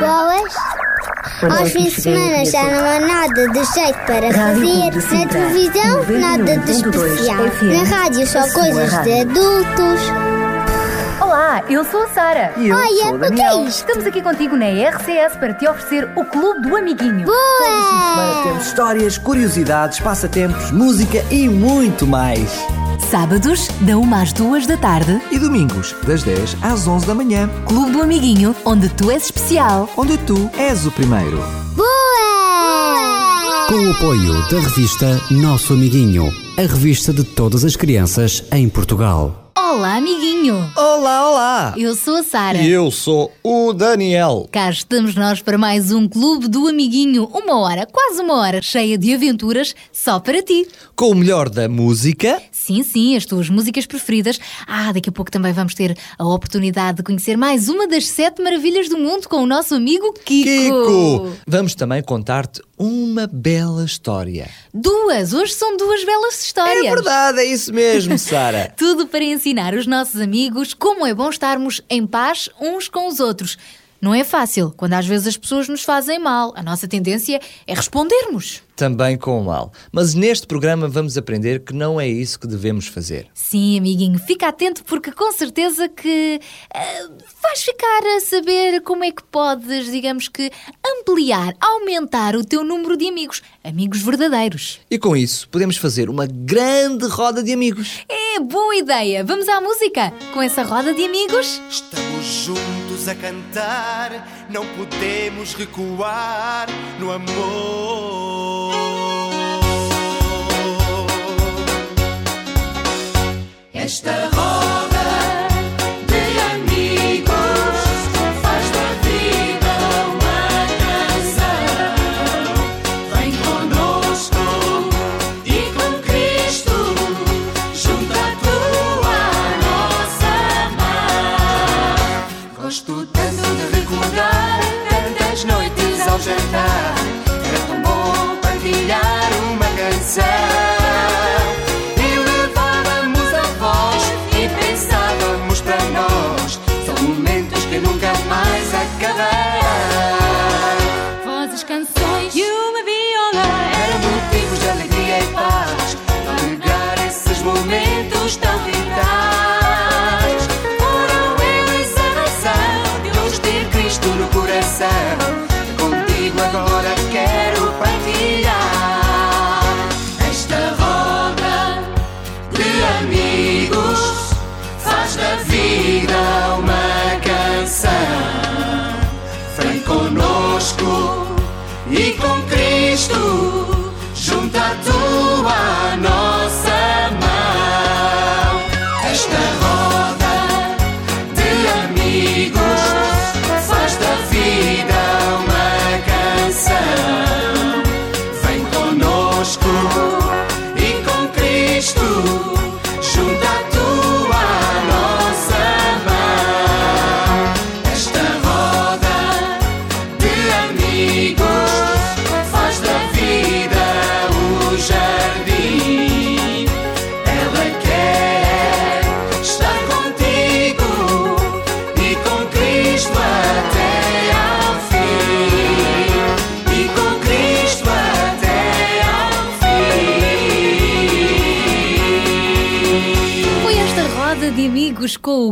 Boas. Aos fins de semana já não há nada de jeito para fazer. Na televisão, nada de especial. Na rádio, só coisas de adultos. Olá, eu sou a Sara. E eu Olha, sou o o que é isto? Estamos aqui contigo na RCS para te oferecer o Clube do Amiguinho. Para Boa! termos histórias, curiosidades, passatempos, música e muito mais. Sábados, da 1 às 2 da tarde, E domingos, das 10 às 11 da manhã, Clube do Amiguinho, onde tu és especial. onde tu és o primeiro. Boa! Com o apoio da revista Nosso Amiguinho, a revista de todas as crianças em Portugal. Olá, amiguinho! Olá, olá! Eu sou a Sara. E eu sou o Daniel. Cá estamos nós para mais um Clube do Amiguinho. Uma hora, quase uma hora, cheia de aventuras só para ti. Com o melhor da música, Sim, sim, as tuas músicas preferidas. Ah, daqui a pouco também vamos ter a oportunidade de conhecer mais uma das sete maravilhas do mundo com o nosso amigo Kiko. Kiko! Vamos também contar-te uma bela história. Duas, hoje são duas belas histórias. É verdade, é isso mesmo, Sara. Tudo para ensinar os nossos amigos como é bom estarmos em paz uns com os outros. Não é fácil quando às vezes as pessoas nos fazem mal. A nossa tendência é respondermos. Também com o mal. Mas neste programa vamos aprender que não é isso que devemos fazer. Sim, amiguinho, fica atento porque com certeza que ah, vais ficar a saber como é que podes, digamos que, ampliar, aumentar o teu número de amigos. Amigos verdadeiros. E com isso, podemos fazer uma grande roda de amigos. É boa ideia! Vamos à música com essa roda de amigos? Estamos juntos a cantar, não podemos recuar no amor. Esta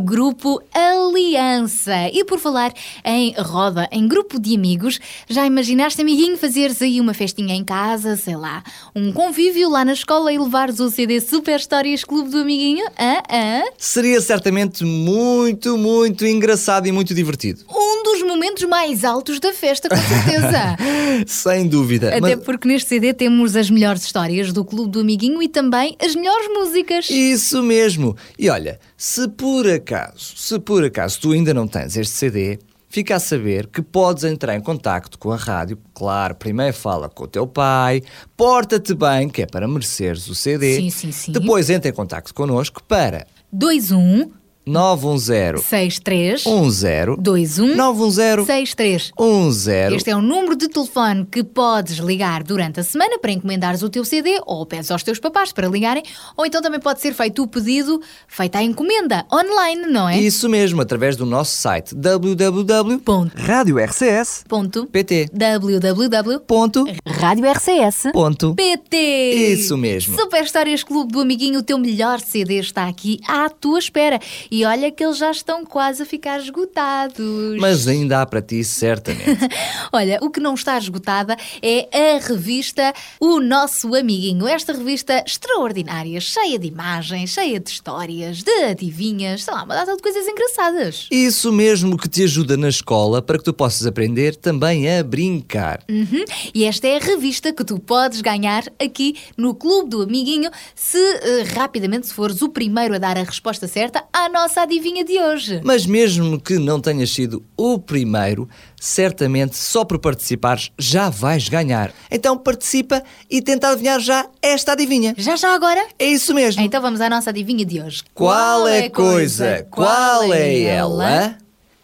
grupo Aliança. E por falar em roda, em grupo de amigos, já imaginaste, amiguinho, fazeres aí uma festinha em casa, sei lá, um convívio lá na escola e levares o CD Super Histórias Clube do Amiguinho? Hã? Hã? Seria certamente muito, muito engraçado e muito divertido. Um dos momentos mais altos da festa, com certeza. Sem dúvida. Até Mas- porque neste CD temos as melhores histórias do Clube do Amiguinho e também as melhores músicas. Isso mesmo. E olha, se por acaso, se por acaso tu ainda não tens este CD, fica a saber que podes entrar em contacto com a rádio. Claro, primeiro fala com o teu pai, porta-te bem, que é para mereceres o CD. Sim, sim, sim. Depois entra em contacto connosco para 21 910 63 10 21 910 63. 10 Este é o número de telefone que podes ligar durante a semana para encomendares o teu CD ou pedes aos teus papás para ligarem, ou então também pode ser feito o pedido, feita a encomenda, online, não é? Isso mesmo, através do nosso site www.radiorcs.pt Ponto. www. Ponto. Rádio RCS. Ponto. PT. Isso mesmo. Super Histórias Clube do Amiguinho, o teu melhor CD está aqui à tua espera. E olha que eles já estão quase a ficar esgotados. Mas ainda há para ti, certamente. Olha, o que não está esgotada é a revista O Nosso Amiguinho. Esta revista extraordinária, cheia de imagens, cheia de histórias, de adivinhas, sei lá, uma data de coisas engraçadas. Isso mesmo que te ajuda na escola para que tu possas aprender também a brincar. Uhum. E esta é a revista que tu podes ganhar aqui no Clube do Amiguinho se eh, rapidamente se fores o primeiro a dar a resposta certa à nossa adivinha de hoje. Mas mesmo que não tenhas sido o primeiro, certamente só por participares já vais ganhar. Então participa e tenta adivinhar já esta adivinha. Já já agora? É isso mesmo. Então vamos à nossa adivinha de hoje. Qual é a coisa, qual é ela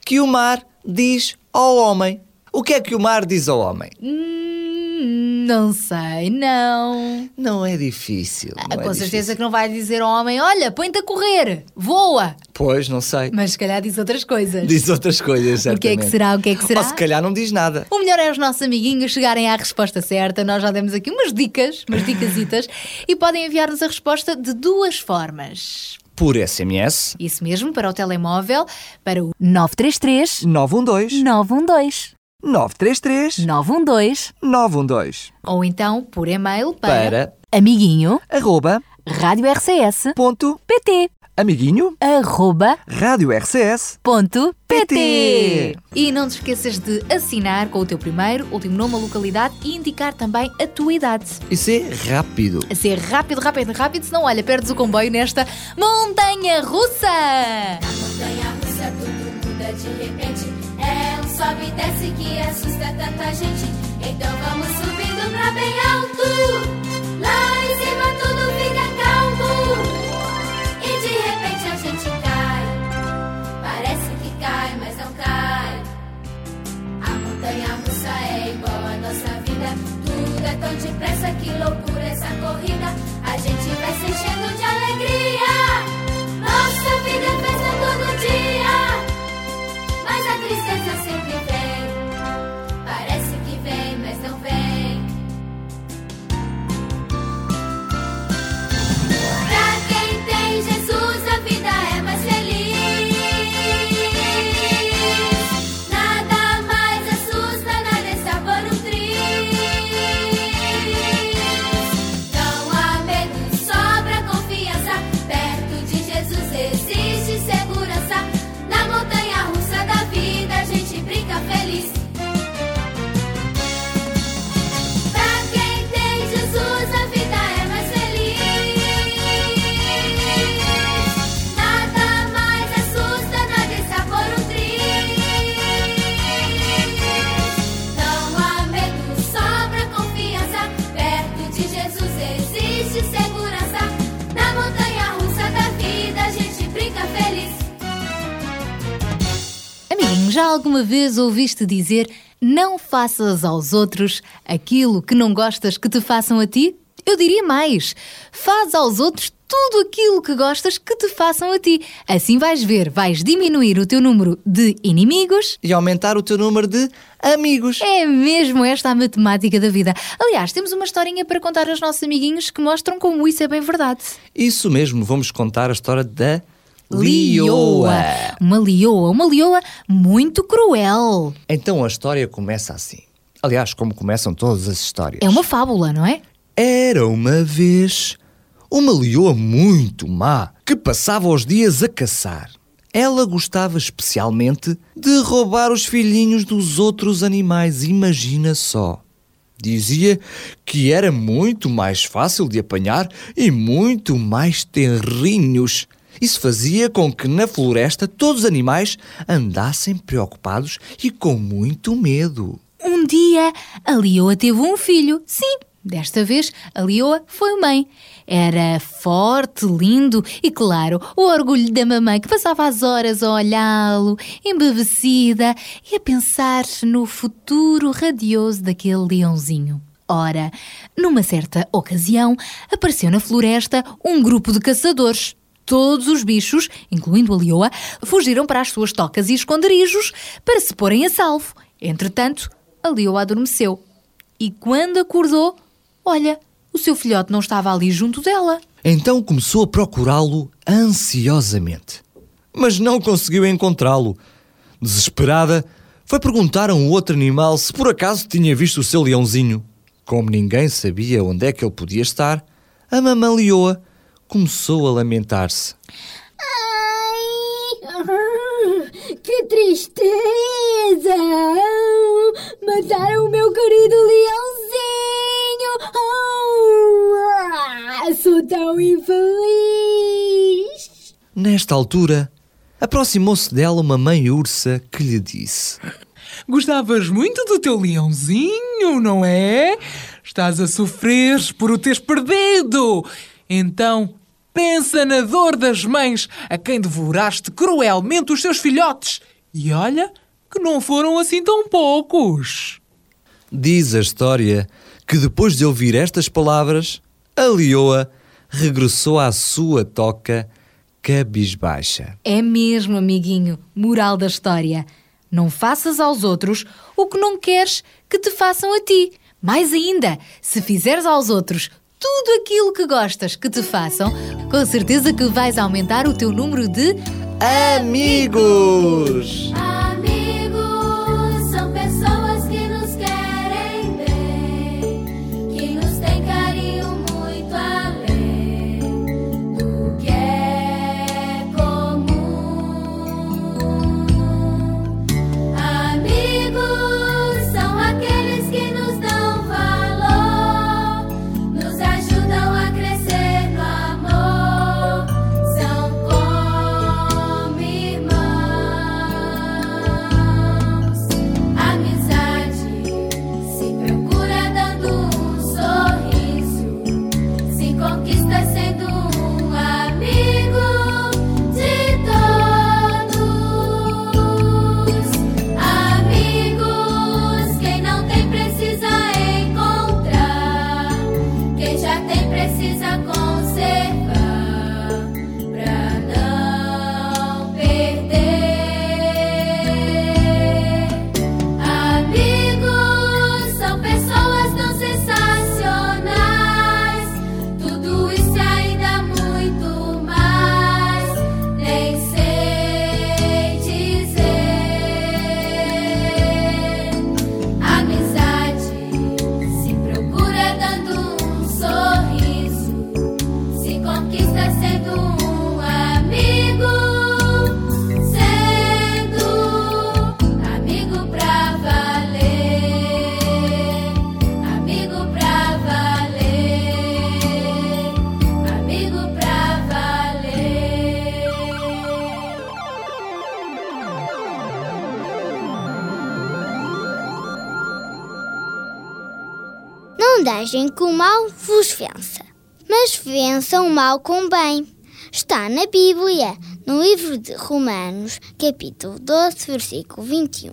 que o mar diz ao homem? O que é que o mar diz ao homem? Hum, não sei, não. Não é difícil. Ah, não é com certeza difícil. que não vai dizer ao homem: olha, põe-te a correr, voa. Pois, não sei. Mas se calhar diz outras coisas. Diz outras coisas, O que é que certamente. será? O que é que será? Ou se calhar não diz nada. O melhor é os nossos amiguinhos chegarem à resposta certa. Nós já demos aqui umas dicas, umas dicasitas, e podem enviar-nos a resposta de duas formas. Por SMS Isso mesmo, para o telemóvel, para o 933 912 912 933 912 912 ou então por e-mail para, para Amiguinho arroba Rádio RCS ponto PT amiguinho Arroba rádio RCS ponto PT. E não te esqueças de assinar com o teu primeiro, último nome, a localidade e indicar também a tua idade. Isso é rápido. A ser rápido, rápido, rápido, senão olha, perdes o comboio nesta montanha russa! Montanha russa, tudo muda de repente. Sobe e desce que assusta tanta gente. Então vamos subindo pra bem alto. Lá em cima tudo fica calmo. E de repente a gente cai. Parece que cai, mas não cai. A montanha russa é igual à nossa vida. Tudo é tão depressa, que loucura essa corrida. A gente vai se enchendo de alegria. Nossa vida é festa alguma vez ouviste dizer não faças aos outros aquilo que não gostas que te façam a ti? Eu diria mais: faz aos outros tudo aquilo que gostas que te façam a ti. Assim vais ver, vais diminuir o teu número de inimigos. E aumentar o teu número de amigos. É mesmo esta a matemática da vida. Aliás, temos uma historinha para contar aos nossos amiguinhos que mostram como isso é bem verdade. Isso mesmo, vamos contar a história da Lioa. Uma lioa, uma lioa muito cruel. Então a história começa assim. Aliás, como começam todas as histórias. É uma fábula, não é? Era uma vez uma leoa muito má que passava os dias a caçar. Ela gostava especialmente de roubar os filhinhos dos outros animais, imagina só. Dizia que era muito mais fácil de apanhar e muito mais tenrinhos. Isso fazia com que na floresta todos os animais andassem preocupados e com muito medo. Um dia, a leoa teve um filho. Sim, Desta vez, a leoa foi mãe. Era forte, lindo e, claro, o orgulho da mamãe que passava as horas a olhá-lo, embevecida e a pensar no futuro radioso daquele leãozinho. Ora, numa certa ocasião, apareceu na floresta um grupo de caçadores. Todos os bichos, incluindo a leoa, fugiram para as suas tocas e esconderijos para se porem a salvo. Entretanto, a leoa adormeceu. E quando acordou, olha, o seu filhote não estava ali junto dela. Então começou a procurá-lo ansiosamente. Mas não conseguiu encontrá-lo. Desesperada, foi perguntar a um outro animal se por acaso tinha visto o seu leãozinho. Como ninguém sabia onde é que ele podia estar, a mamã leoa começou a lamentar-se. Ai, que tristeza! Mataram o meu querido leãozinho! Ah, sou tão infeliz! Nesta altura, aproximou-se dela uma mãe ursa que lhe disse: Gostavas muito do teu leãozinho, não é? Estás a sofrer por o teres perdido. Então, pensa na dor das mães a quem devoraste cruelmente os seus filhotes. E olha que não foram assim tão poucos. Diz a história que depois de ouvir estas palavras, a leoa regressou à sua toca cabisbaixa. É mesmo, amiguinho, moral da história. Não faças aos outros o que não queres que te façam a ti. Mais ainda, se fizeres aos outros tudo aquilo que gostas que te façam, com certeza que vais aumentar o teu número de Amigos! Amigos deixem que o mal vos vença, mas vençam o mal com bem. Está na Bíblia, no livro de Romanos, capítulo 12, versículo 21.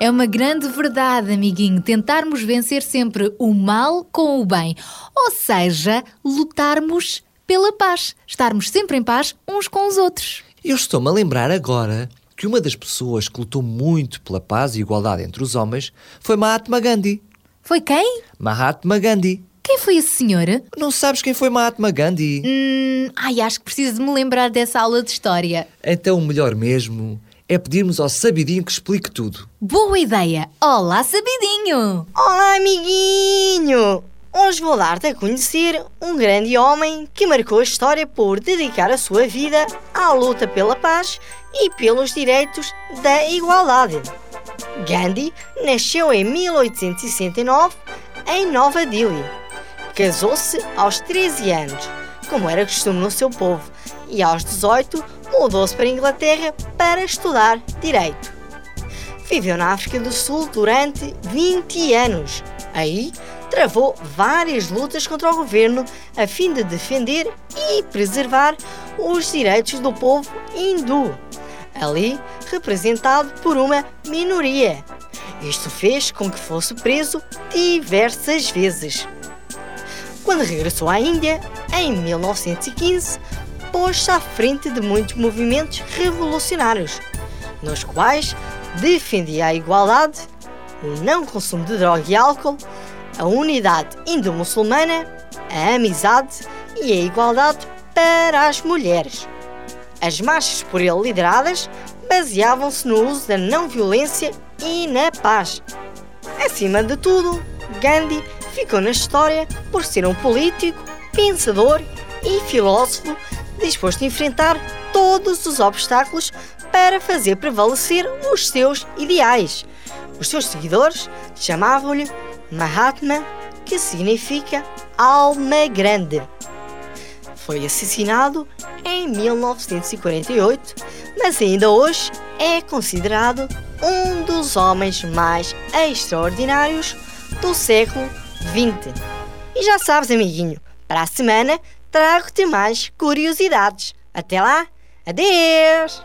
É uma grande verdade, amiguinho, tentarmos vencer sempre o mal com o bem. Ou seja, lutarmos pela paz, estarmos sempre em paz uns com os outros. Eu estou-me a lembrar agora que uma das pessoas que lutou muito pela paz e igualdade entre os homens foi Mahatma Gandhi. Foi quem? Mahatma Gandhi. Quem foi esse senhor? Não sabes quem foi Mahatma Gandhi? Hum, ai, acho que preciso de me lembrar dessa aula de história. Então o melhor mesmo é pedirmos ao sabidinho que explique tudo. Boa ideia! Olá, sabidinho! Olá, amiguinho! Hoje vou dar-te a conhecer um grande homem que marcou a história por dedicar a sua vida à luta pela paz e pelos direitos da igualdade. Gandhi nasceu em 1869 em Nova Delhi. Casou-se aos 13 anos, como era costume no seu povo, e aos 18 mudou-se para a Inglaterra para estudar Direito. Viveu na África do Sul durante 20 anos. Aí travou várias lutas contra o governo a fim de defender e preservar os direitos do povo hindu, ali representado por uma minoria. Isto fez com que fosse preso diversas vezes. Quando regressou à Índia, em 1915, pôs-se à frente de muitos movimentos revolucionários, nos quais defendia a igualdade, o não consumo de droga e álcool, a unidade indo-muçulmana, a amizade e a igualdade para as mulheres. As marchas por ele lideradas baseavam-se no uso da não-violência e na paz. Acima de tudo, Gandhi ficou na história por ser um político, pensador e filósofo disposto a enfrentar todos os obstáculos para fazer prevalecer os seus ideais. Os seus seguidores chamavam-lhe Mahatma, que significa alma grande. Foi assassinado em 1948, mas ainda hoje é considerado um dos homens mais extraordinários do século XX. E já sabes, amiguinho, para a semana trago-te mais curiosidades. Até lá, adeus!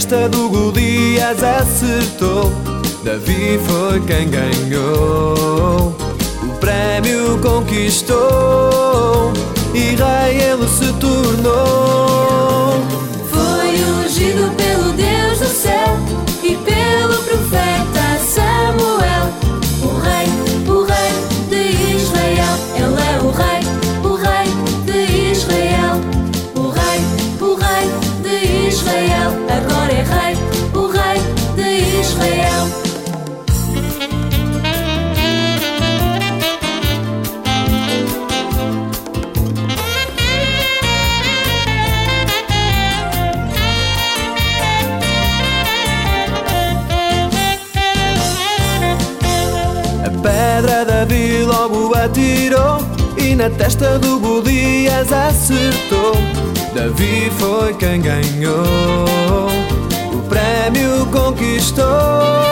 Na testa do Golias acertou. Davi foi quem ganhou, o prémio conquistou e rei ele se na testa do Golias acertou. Davi foi quem ganhou, o prémio conquistou.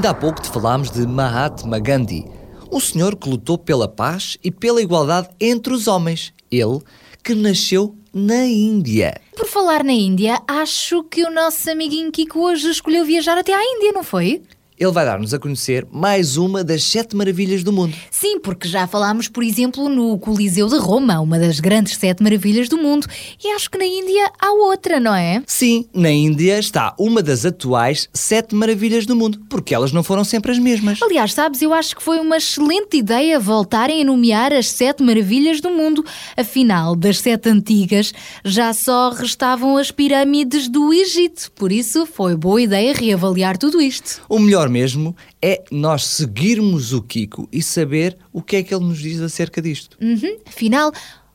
Ainda há pouco te falámos de Mahatma Gandhi, um senhor que lutou pela paz e pela igualdade entre os homens. Ele que nasceu na Índia. Por falar na Índia, acho que o nosso amiguinho Kiko hoje escolheu viajar até à Índia, não foi? Ele vai dar-nos a conhecer mais uma das sete maravilhas do mundo. Sim, porque já falámos, por exemplo, no Coliseu de Roma, uma das grandes sete maravilhas do mundo. E acho que na Índia há outra, não é? Sim, na Índia está uma das atuais sete maravilhas do mundo, porque elas não foram sempre as mesmas. Aliás, sabes, eu acho que foi uma excelente ideia voltarem a nomear as sete maravilhas do mundo. Afinal, das sete antigas, já só restavam as pirâmides do Egito. Por isso, foi boa ideia reavaliar tudo isto. O melhor mesmo é nós seguirmos o Kiko e saber o que é que ele nos diz acerca disto. Uhum. Afinal,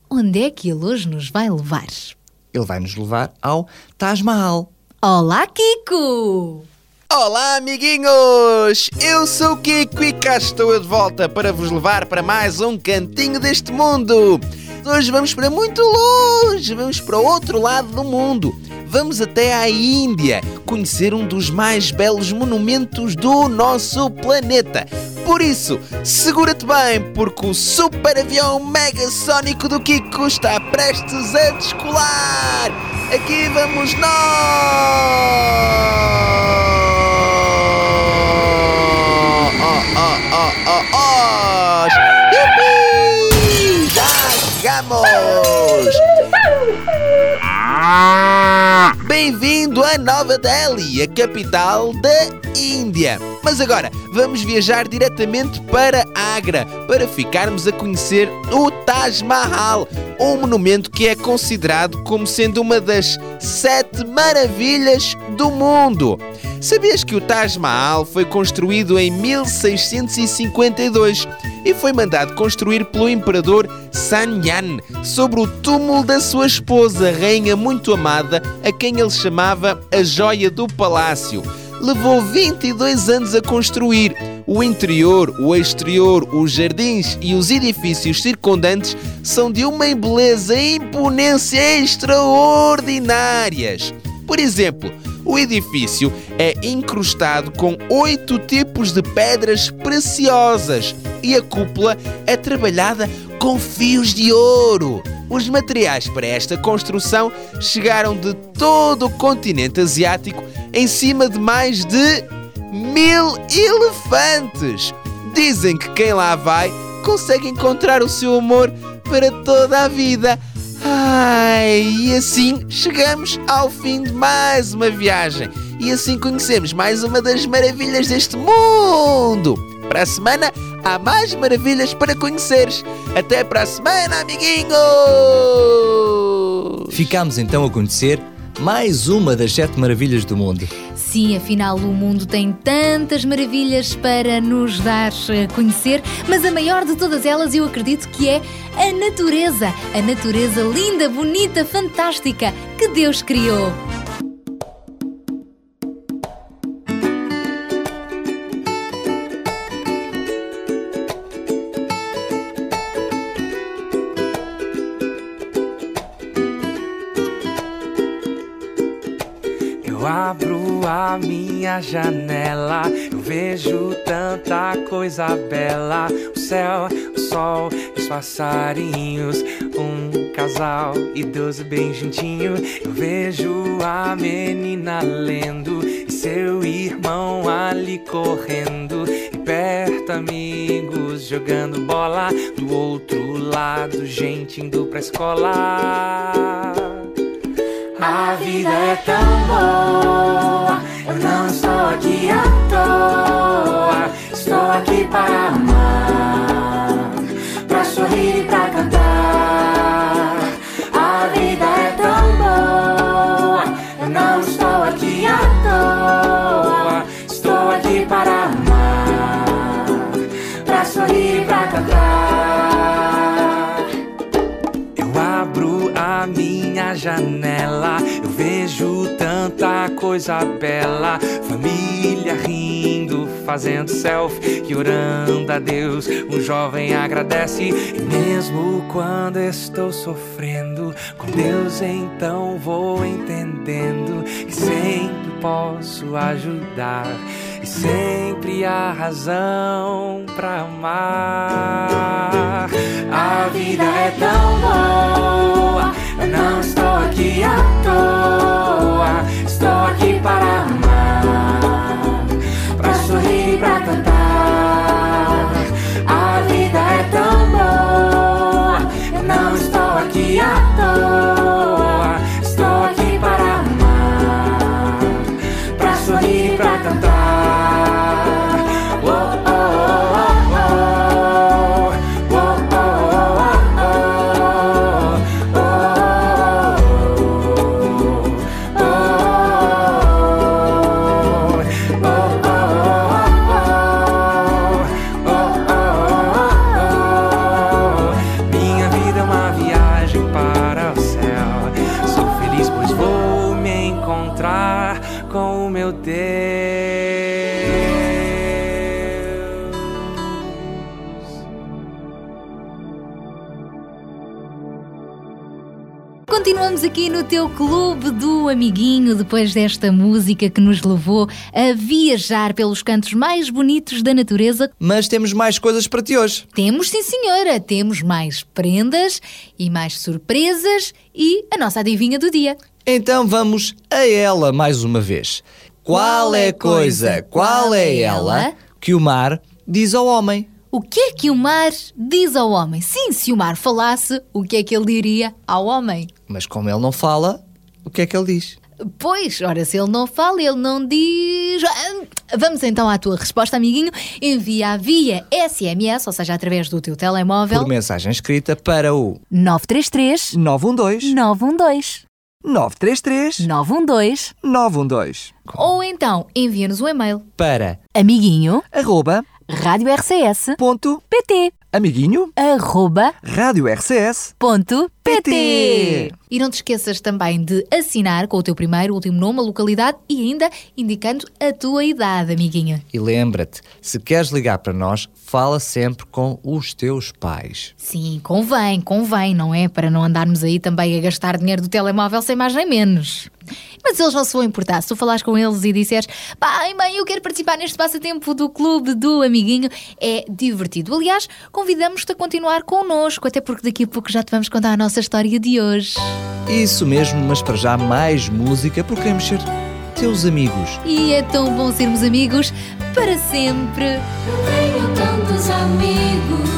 onde é que ele hoje nos vai levar? ele vai nos levar ao Taj Mahal. Olá, Kiko! Olá, amiguinhos! Eu sou o Kiko e cá estou eu de volta para vos levar para mais um cantinho deste mundo. Hoje vamos para muito longe, vamos para outro lado do mundo. Vamos até à Índia conhecer um dos mais belos monumentos do nosso planeta. Por isso, segura-te bem, porque o super avião megasónico do Kiko está prestes a descolar. Aqui vamos nós! Bem-vindo a Nova Delhi, a capital da Índia. Mas agora vamos viajar diretamente para Agra para ficarmos a conhecer o Taj Mahal, um monumento que é considerado como sendo uma das sete maravilhas do mundo. Sabias que o Taj Mahal foi construído em 1652 e foi mandado construir pelo imperador Sanyan sobre o túmulo da sua esposa, rainha muito amada, a quem ele chamava a joia do palácio. Levou 22 anos a construir. O interior, o exterior, os jardins e os edifícios circundantes são de uma beleza e imponência extraordinárias. Por exemplo, o edifício é incrustado com oito tipos de pedras preciosas e a cúpula é trabalhada com fios de ouro. Os materiais para esta construção chegaram de todo o continente asiático em cima de mais de mil elefantes. Dizem que quem lá vai consegue encontrar o seu amor para toda a vida. Ai, e assim chegamos ao fim de mais uma viagem. E assim conhecemos mais uma das maravilhas deste mundo. Para a semana há mais maravilhas para conheceres. Até para a semana, amiguinhos! Ficámos então a conhecer mais uma das sete maravilhas do mundo. Sim, afinal, o mundo tem tantas maravilhas para nos dar a conhecer, mas a maior de todas elas eu acredito que é a natureza. A natureza linda, bonita, fantástica que Deus criou. Janela, eu vejo tanta coisa bela. O céu, o sol, os passarinhos, um casal idoso bem juntinho. Eu vejo a menina lendo e seu irmão ali correndo. E perto amigos jogando bola, do outro lado gente indo pra escola. A vida é tão boa, não estou aqui à toa. Estou aqui para amar, para sorrir e para cantar. A vida é tão boa, eu não estou aqui à toa. Estou aqui para amar, para sorrir e para cantar. Eu abro a minha janela, tanta coisa bela. Família rindo, fazendo selfie e orando a Deus. Um jovem agradece, e mesmo quando estou sofrendo, com Deus então vou entendendo que sempre posso ajudar. E sempre há razão pra amar. A vida é tão boa, eu não estou aqui à toa. Para amar, pra sorrir pra cantar. Continuamos aqui no teu clube do amiguinho depois desta música que nos levou a viajar pelos cantos mais bonitos da natureza. Mas temos mais coisas para ti hoje. Temos sim, senhora, temos mais prendas e mais surpresas e a nossa adivinha do dia. Então vamos a ela mais uma vez. Qual é a coisa, qual é ela que o mar diz ao homem? O que é que o mar diz ao homem? Sim, se o mar falasse, o que é que ele diria ao homem? Mas como ele não fala, o que é que ele diz? Pois, ora, se ele não fala, ele não diz. Ah, Vamos então à tua resposta, amiguinho. Envia via SMS, ou seja, através do teu telemóvel. Por mensagem escrita para o 933 912 912 933 912 912 Ou então envia-nos um e-mail. para amiguinho arroba rádio RCS ponto PT amiguinho arroba rádio RCS ponto PT. PT. E não te esqueças também de assinar com o teu primeiro, último nome, a localidade e ainda indicando a tua idade, amiguinho. E lembra-te, se queres ligar para nós, fala sempre com os teus pais. Sim, convém, convém, não é? Para não andarmos aí também a gastar dinheiro do telemóvel sem mais nem menos. Mas eles não se vão importar. Se tu falares com eles e disseres pai, mãe, eu quero participar neste passatempo do clube do amiguinho, é divertido. Aliás, convidamos-te a continuar connosco, até porque daqui a pouco já te vamos contar a nossa história de hoje. Isso mesmo, mas para já mais música, porque queremos ser teus amigos. E é tão bom sermos amigos para sempre. Amigos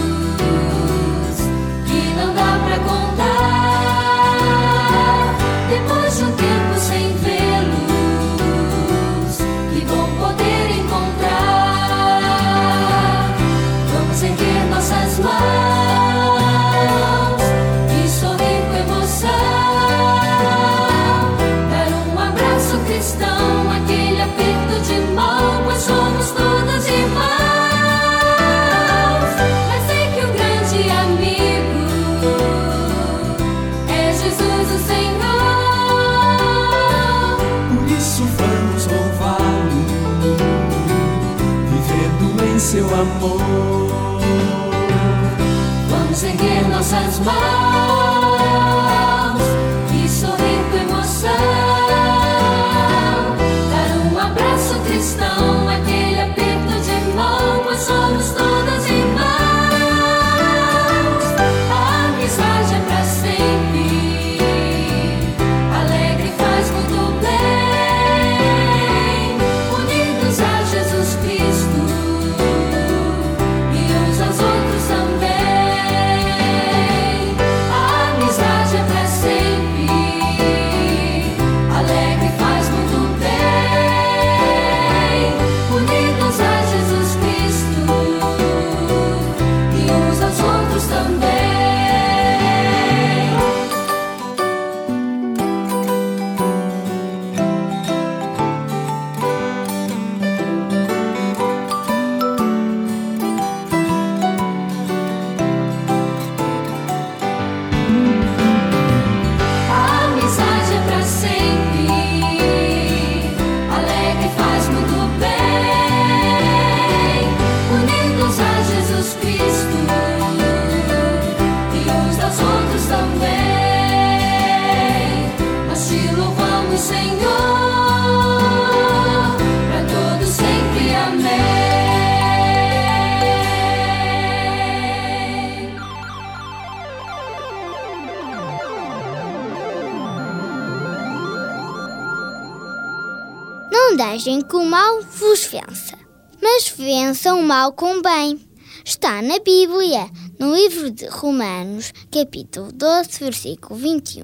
deixem que o mal vos vença, mas vençam o mal com bem. Está na Bíblia, no livro de Romanos, capítulo 12, versículo 21.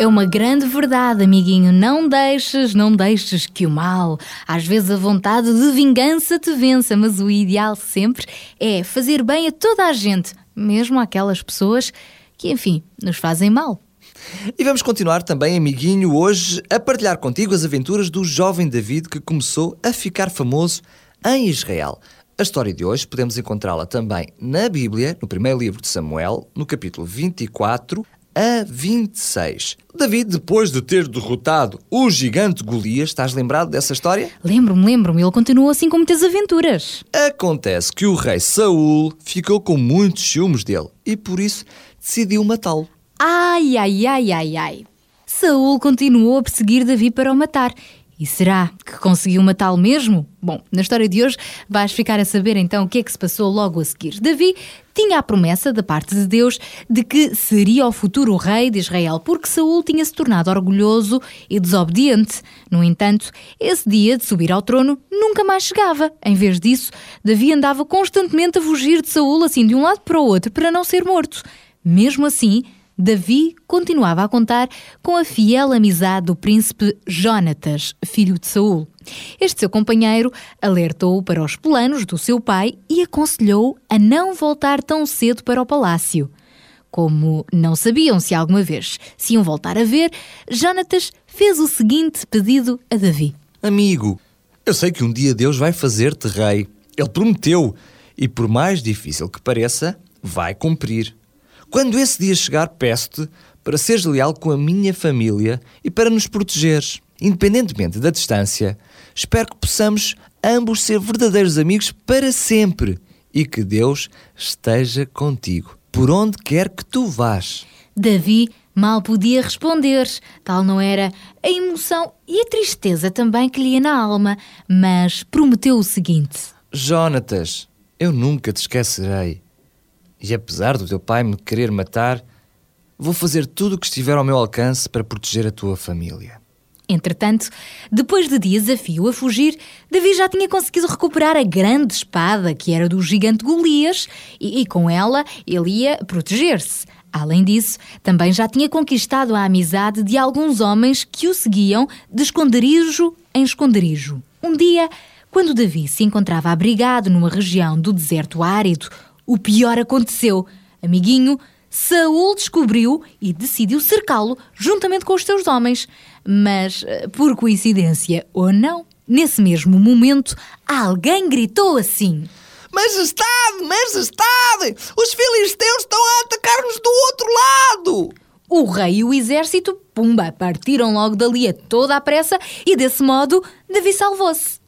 É uma grande verdade, amiguinho. Não deixes, não deixes que o mal, às vezes a vontade de vingança te vença, mas o ideal sempre é fazer bem a toda a gente, mesmo aquelas pessoas que, enfim, nos fazem mal. E vamos continuar também, amiguinho, hoje a partilhar contigo as aventuras do jovem David que começou a ficar famoso em Israel. A história de hoje podemos encontrá-la também na Bíblia, no primeiro livro de Samuel, no capítulo 24, a 26. Davi, depois de ter derrotado o gigante Golias, estás lembrado dessa história? Lembro-me, lembro-me, ele continuou assim com muitas aventuras. Acontece que o rei Saul ficou com muitos ciúmes dele e por isso decidiu matá-lo. Ai, ai, ai, ai, ai. Saul continuou a perseguir Davi para o matar. E será que conseguiu matá-lo mesmo? Bom, na história de hoje vais ficar a saber então o que é que se passou logo a seguir. Davi tinha a promessa da parte de Deus de que seria o futuro rei de Israel, porque Saul tinha se tornado orgulhoso e desobediente. No entanto, esse dia de subir ao trono nunca mais chegava. Em vez disso, Davi andava constantemente a fugir de Saul assim de um lado para o outro para não ser morto. Mesmo assim, Davi continuava a contar com a fiel amizade do príncipe Jonatas, filho de Saul. Este seu companheiro alertou-o para os planos do seu pai e aconselhou-o a não voltar tão cedo para o palácio. Como não sabiam se alguma vez se iam voltar a ver, Jonatas fez o seguinte pedido a Davi: Amigo, eu sei que um dia Deus vai fazer-te rei. Ele prometeu e, por mais difícil que pareça, vai cumprir. Quando esse dia chegar, peço-te para seres leal com a minha família e para nos protegeres. Independentemente da distância, espero que possamos ambos ser verdadeiros amigos para sempre e que Deus esteja contigo, por onde quer que tu vás. Davi mal podia responder, tal não era a emoção e a tristeza também que lhe ia na alma, mas prometeu o seguinte: Jonatas, eu nunca te esquecerei. E apesar do teu pai me querer matar, vou fazer tudo o que estiver ao meu alcance para proteger a tua família. Entretanto, depois de dias a fio a fugir, Davi já tinha conseguido recuperar a grande espada que era do gigante Golias e, e com ela ele ia proteger-se. Além disso, também já tinha conquistado a amizade de alguns homens que o seguiam de esconderijo em esconderijo. Um dia, quando Davi se encontrava abrigado numa região do deserto árido, o pior aconteceu. Amiguinho, Saul descobriu e decidiu cercá-lo juntamente com os seus homens. Mas, eh, por coincidência ou não, nesse mesmo momento, alguém gritou assim: Majestade, majestade! Os filisteus estão a atacar-nos do outro lado! O rei e o exército, pumba, partiram logo dali a toda a pressa e desse modo Davi salvou-se.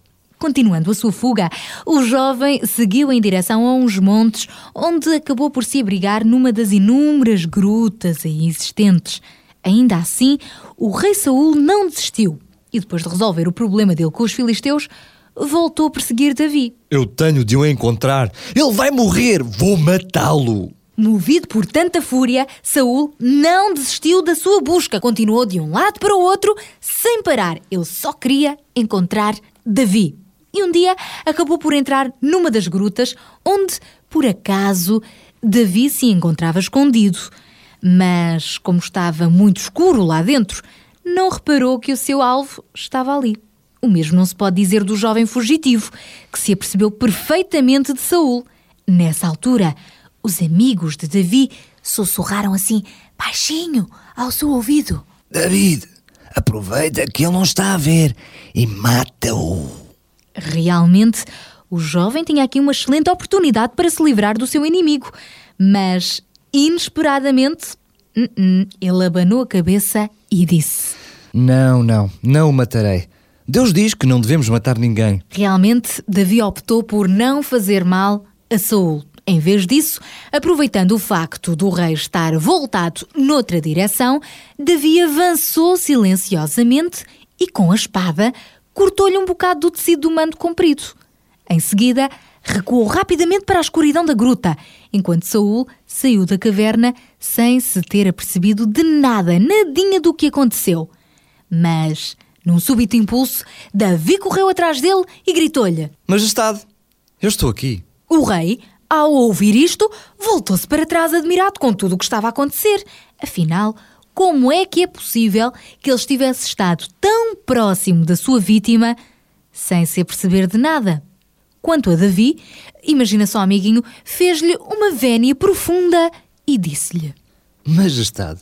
Continuando a sua fuga, o jovem seguiu em direção a uns montes, onde acabou por se abrigar numa das inúmeras grutas aí existentes. Ainda assim, o rei Saul não desistiu e, depois de resolver o problema dele com os filisteus, voltou a perseguir Davi. Eu tenho de o encontrar. Ele vai morrer. Vou matá-lo. Movido por tanta fúria, Saul não desistiu da sua busca. Continuou de um lado para o outro, sem parar. Ele só queria encontrar Davi e um dia acabou por entrar numa das grutas onde, por acaso, Davi se encontrava escondido. Mas, como estava muito escuro lá dentro, não reparou que o seu alvo estava ali. O mesmo não se pode dizer do jovem fugitivo, que se apercebeu perfeitamente de Saul. Nessa altura, os amigos de Davi sussurraram assim, baixinho, ao seu ouvido: David, aproveita que ele não está a ver e mata-o. Realmente, o jovem tinha aqui uma excelente oportunidade para se livrar do seu inimigo, mas inesperadamente uh -uh, ele abanou a cabeça e disse: Não, não, não o matarei. Deus diz que não devemos matar ninguém. Realmente, Davi optou por não fazer mal a Saul. Em vez disso, aproveitando o facto do rei estar voltado noutra direção, Davi avançou silenciosamente e, com a espada, cortou-lhe um bocado do tecido do manto comprido. Em seguida, recuou rapidamente para a escuridão da gruta, enquanto Saul saiu da caverna sem se ter apercebido de nada, nadinha do que aconteceu. Mas, num súbito impulso, Davi correu atrás dele e gritou-lhe: Majestade, eu estou aqui. O rei, ao ouvir isto, voltou-se para trás admirado com tudo o que estava a acontecer. Afinal, como é que é possível que ele estivesse estado tão próximo da sua vítima sem se aperceber de nada? Quanto a Davi, imagina só, amiguinho, fez-lhe uma vénia profunda e disse-lhe: Majestade,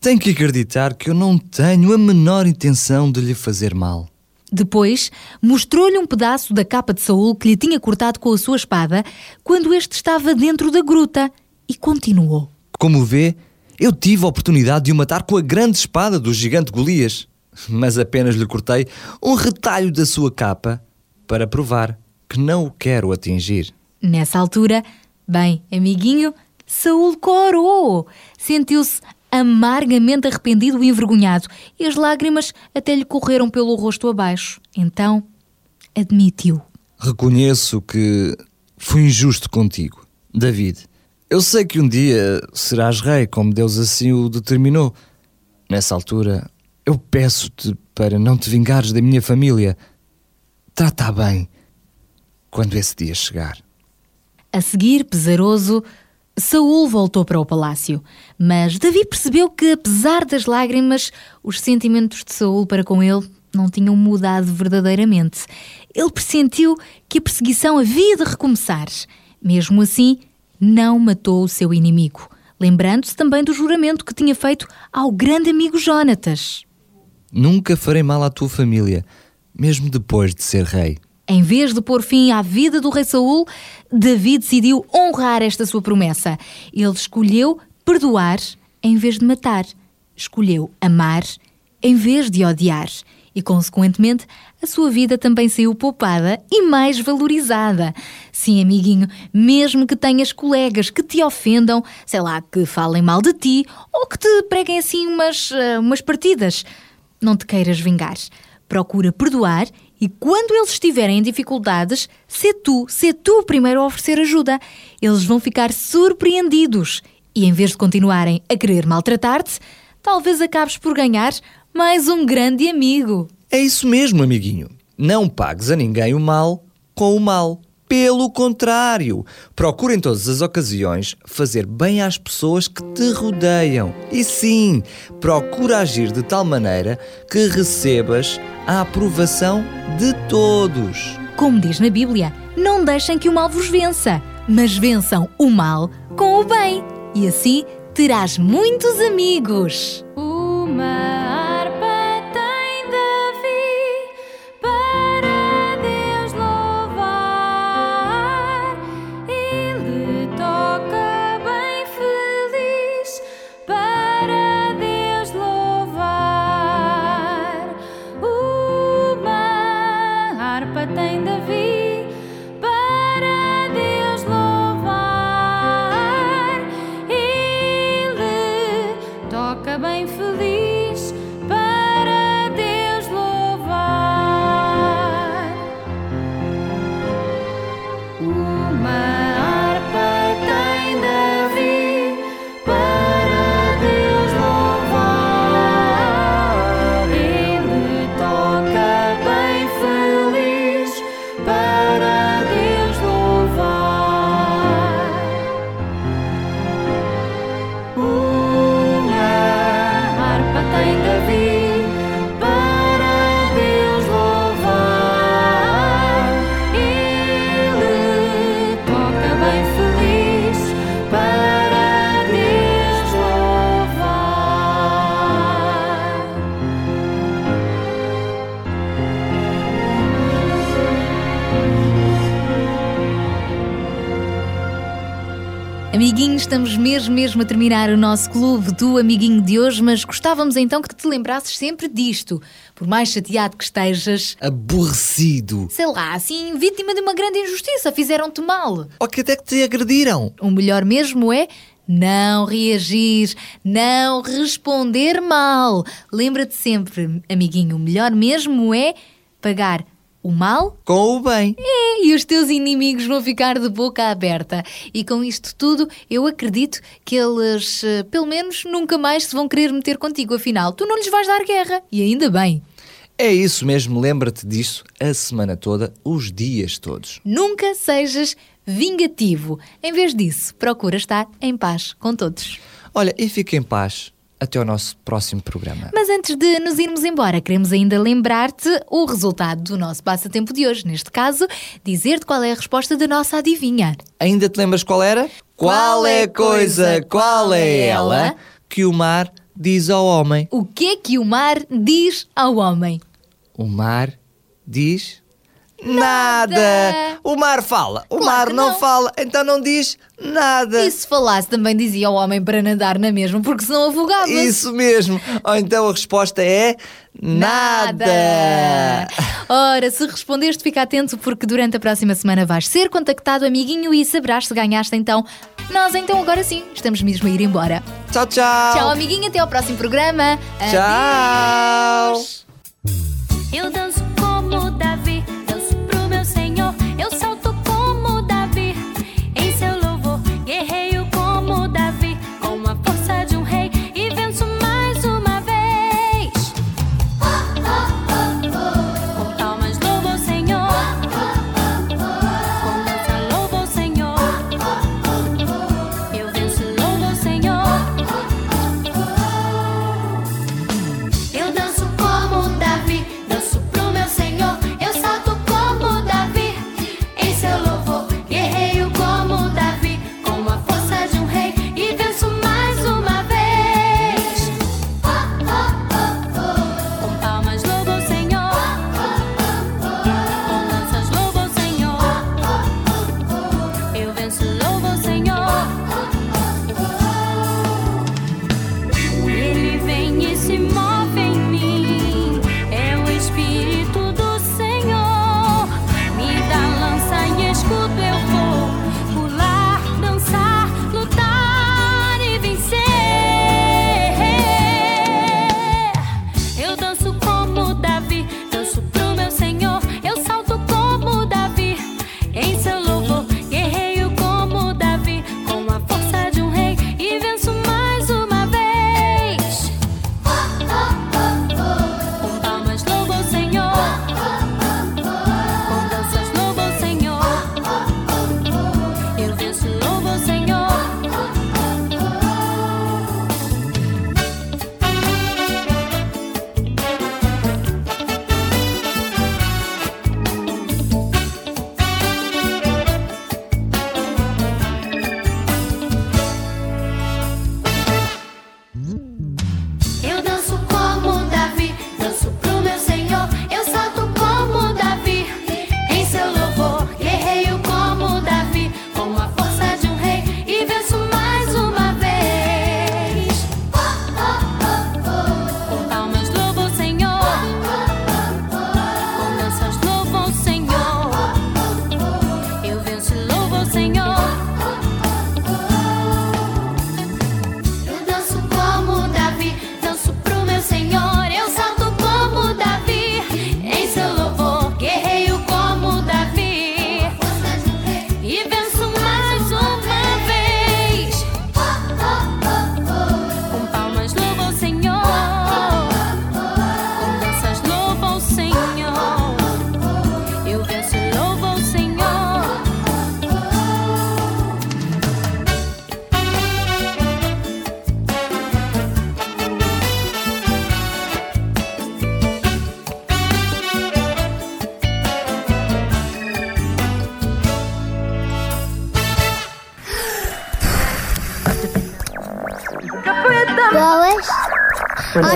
tem que acreditar que eu não tenho a menor intenção de lhe fazer mal. Depois, mostrou-lhe um pedaço da capa de Saul que lhe tinha cortado com a sua espada quando este estava dentro da gruta e continuou: Como vê, Eu tive a oportunidade de o matar com a grande espada do gigante Golias, mas apenas lhe cortei um retalho da sua capa para provar que não o quero atingir. Nessa altura, bem, amiguinho, Saul corou. Sentiu-se amargamente arrependido e envergonhado, e as lágrimas até lhe correram pelo rosto abaixo. Então, admitiu. Reconheço que fui injusto contigo, David. Eu sei que um dia serás rei, como Deus assim o determinou. Nessa altura, eu peço-te para não te vingares da minha família. Trata bem quando esse dia chegar. A seguir, pesaroso, Saul voltou para o palácio, mas Davi percebeu que, apesar das lágrimas, os sentimentos de Saul para com ele não tinham mudado verdadeiramente. Ele pressentiu que a perseguição havia de recomeçar. Mesmo assim, não matou o seu inimigo, lembrando-se também do juramento que tinha feito ao grande amigo Jonatas. Nunca farei mal à tua família, mesmo depois de ser rei. Em vez de pôr fim à vida do rei Saul, Davi decidiu honrar esta sua promessa. Ele escolheu perdoar em vez de matar. Escolheu amar em vez de odiar. E, consequentemente, a sua vida também saiu poupada e mais valorizada. Sim, amiguinho, mesmo que tenhas colegas que te ofendam, sei lá, que falem mal de ti ou que te preguem assim umas, uh, umas partidas, não te queiras vingar. Procura perdoar e quando eles estiverem em dificuldades, sê tu, sê tu o primeiro a oferecer ajuda. Eles vão ficar surpreendidos e, em vez de continuarem a querer maltratar-te, talvez acabes por ganhar mais um grande amigo. É isso mesmo, amiguinho. Não pagues a ninguém o mal com o mal. Pelo contrário, procura em todas as ocasiões fazer bem às pessoas que te rodeiam. E sim, procura agir de tal maneira que recebas a aprovação de todos. Como diz na Bíblia, não deixem que o mal vos vença, mas vençam o mal com o bem. E assim terás muitos amigos. Uma Amiguinhos, estamos mesmo, mesmo a terminar o nosso clube do Amiguinho de hoje, mas gostávamos então que te lembrasses sempre disto. Por mais chateado que estejas, Aborrecido. sei lá, assim, vítima de uma grande injustiça, fizeram-te mal. Ou que até que te agrediram. O melhor mesmo é não reagir, não responder mal. Lembra-te sempre, amiguinho, o melhor mesmo é pagar o mal Com o bem. é, e os teus inimigos vão ficar de boca aberta. E com isto tudo, eu acredito que eles, eh, pelo menos, nunca mais se vão querer meter contigo. Afinal, tu não lhes vais dar guerra. E ainda bem. É isso mesmo, lembra-te disso a semana toda, os dias todos. Nunca sejas vingativo. Em vez disso, procura estar em paz com todos. Olha, e fica em paz. Até ao nosso próximo programa. Mas antes de nos irmos embora, queremos ainda lembrar-te o resultado do nosso passatempo de hoje. Neste caso, dizer-te qual é a resposta da nossa adivinha. Ainda te lembras qual era? Qual é a coisa, qual é ela que o mar diz ao homem? O que é que o mar diz ao homem? O mar diz nada. O mar fala. O Claro mar não, não. fala, então não diz nada. E se falasse, também dizia ao homem para nadar na mesma, porque senão afogava-se. Isso mesmo. Ou então a resposta é nada. Ora, se respondeste, fica atento porque durante a próxima semana vais ser contactado, amiguinho, e saberás se ganhaste então. Nós então agora sim, estamos mesmo a ir embora. Tchau, tchau. Tchau, amiguinho, até ao próximo programa. Tchau. Eu danço como Davi,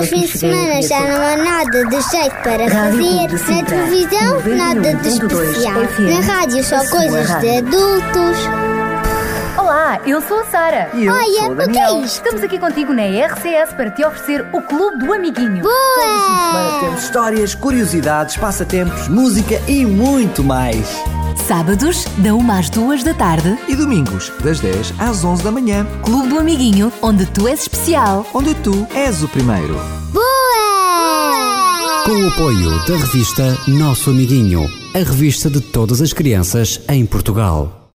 Aos fins de semana já não há nada de jeito para fazer. Na televisão, nada de especial. Na rádio, só coisas de adultos. Olá, eu sou a Sara. E eu Olha, sou o o que é Daniel. isto? Estamos aqui contigo na RCS para te oferecer o Clube do Amiguinho. Boa! Temos histórias, curiosidades, passatempos, música e muito mais. Sábados, da 1 às 2 da tarde. E domingos, das 10 às 11 da manhã. Clube do Amiguinho, onde tu és especial. Onde tu és o primeiro. Boa! Com o apoio da revista Nosso Amiguinho, a revista de todas as crianças em Portugal.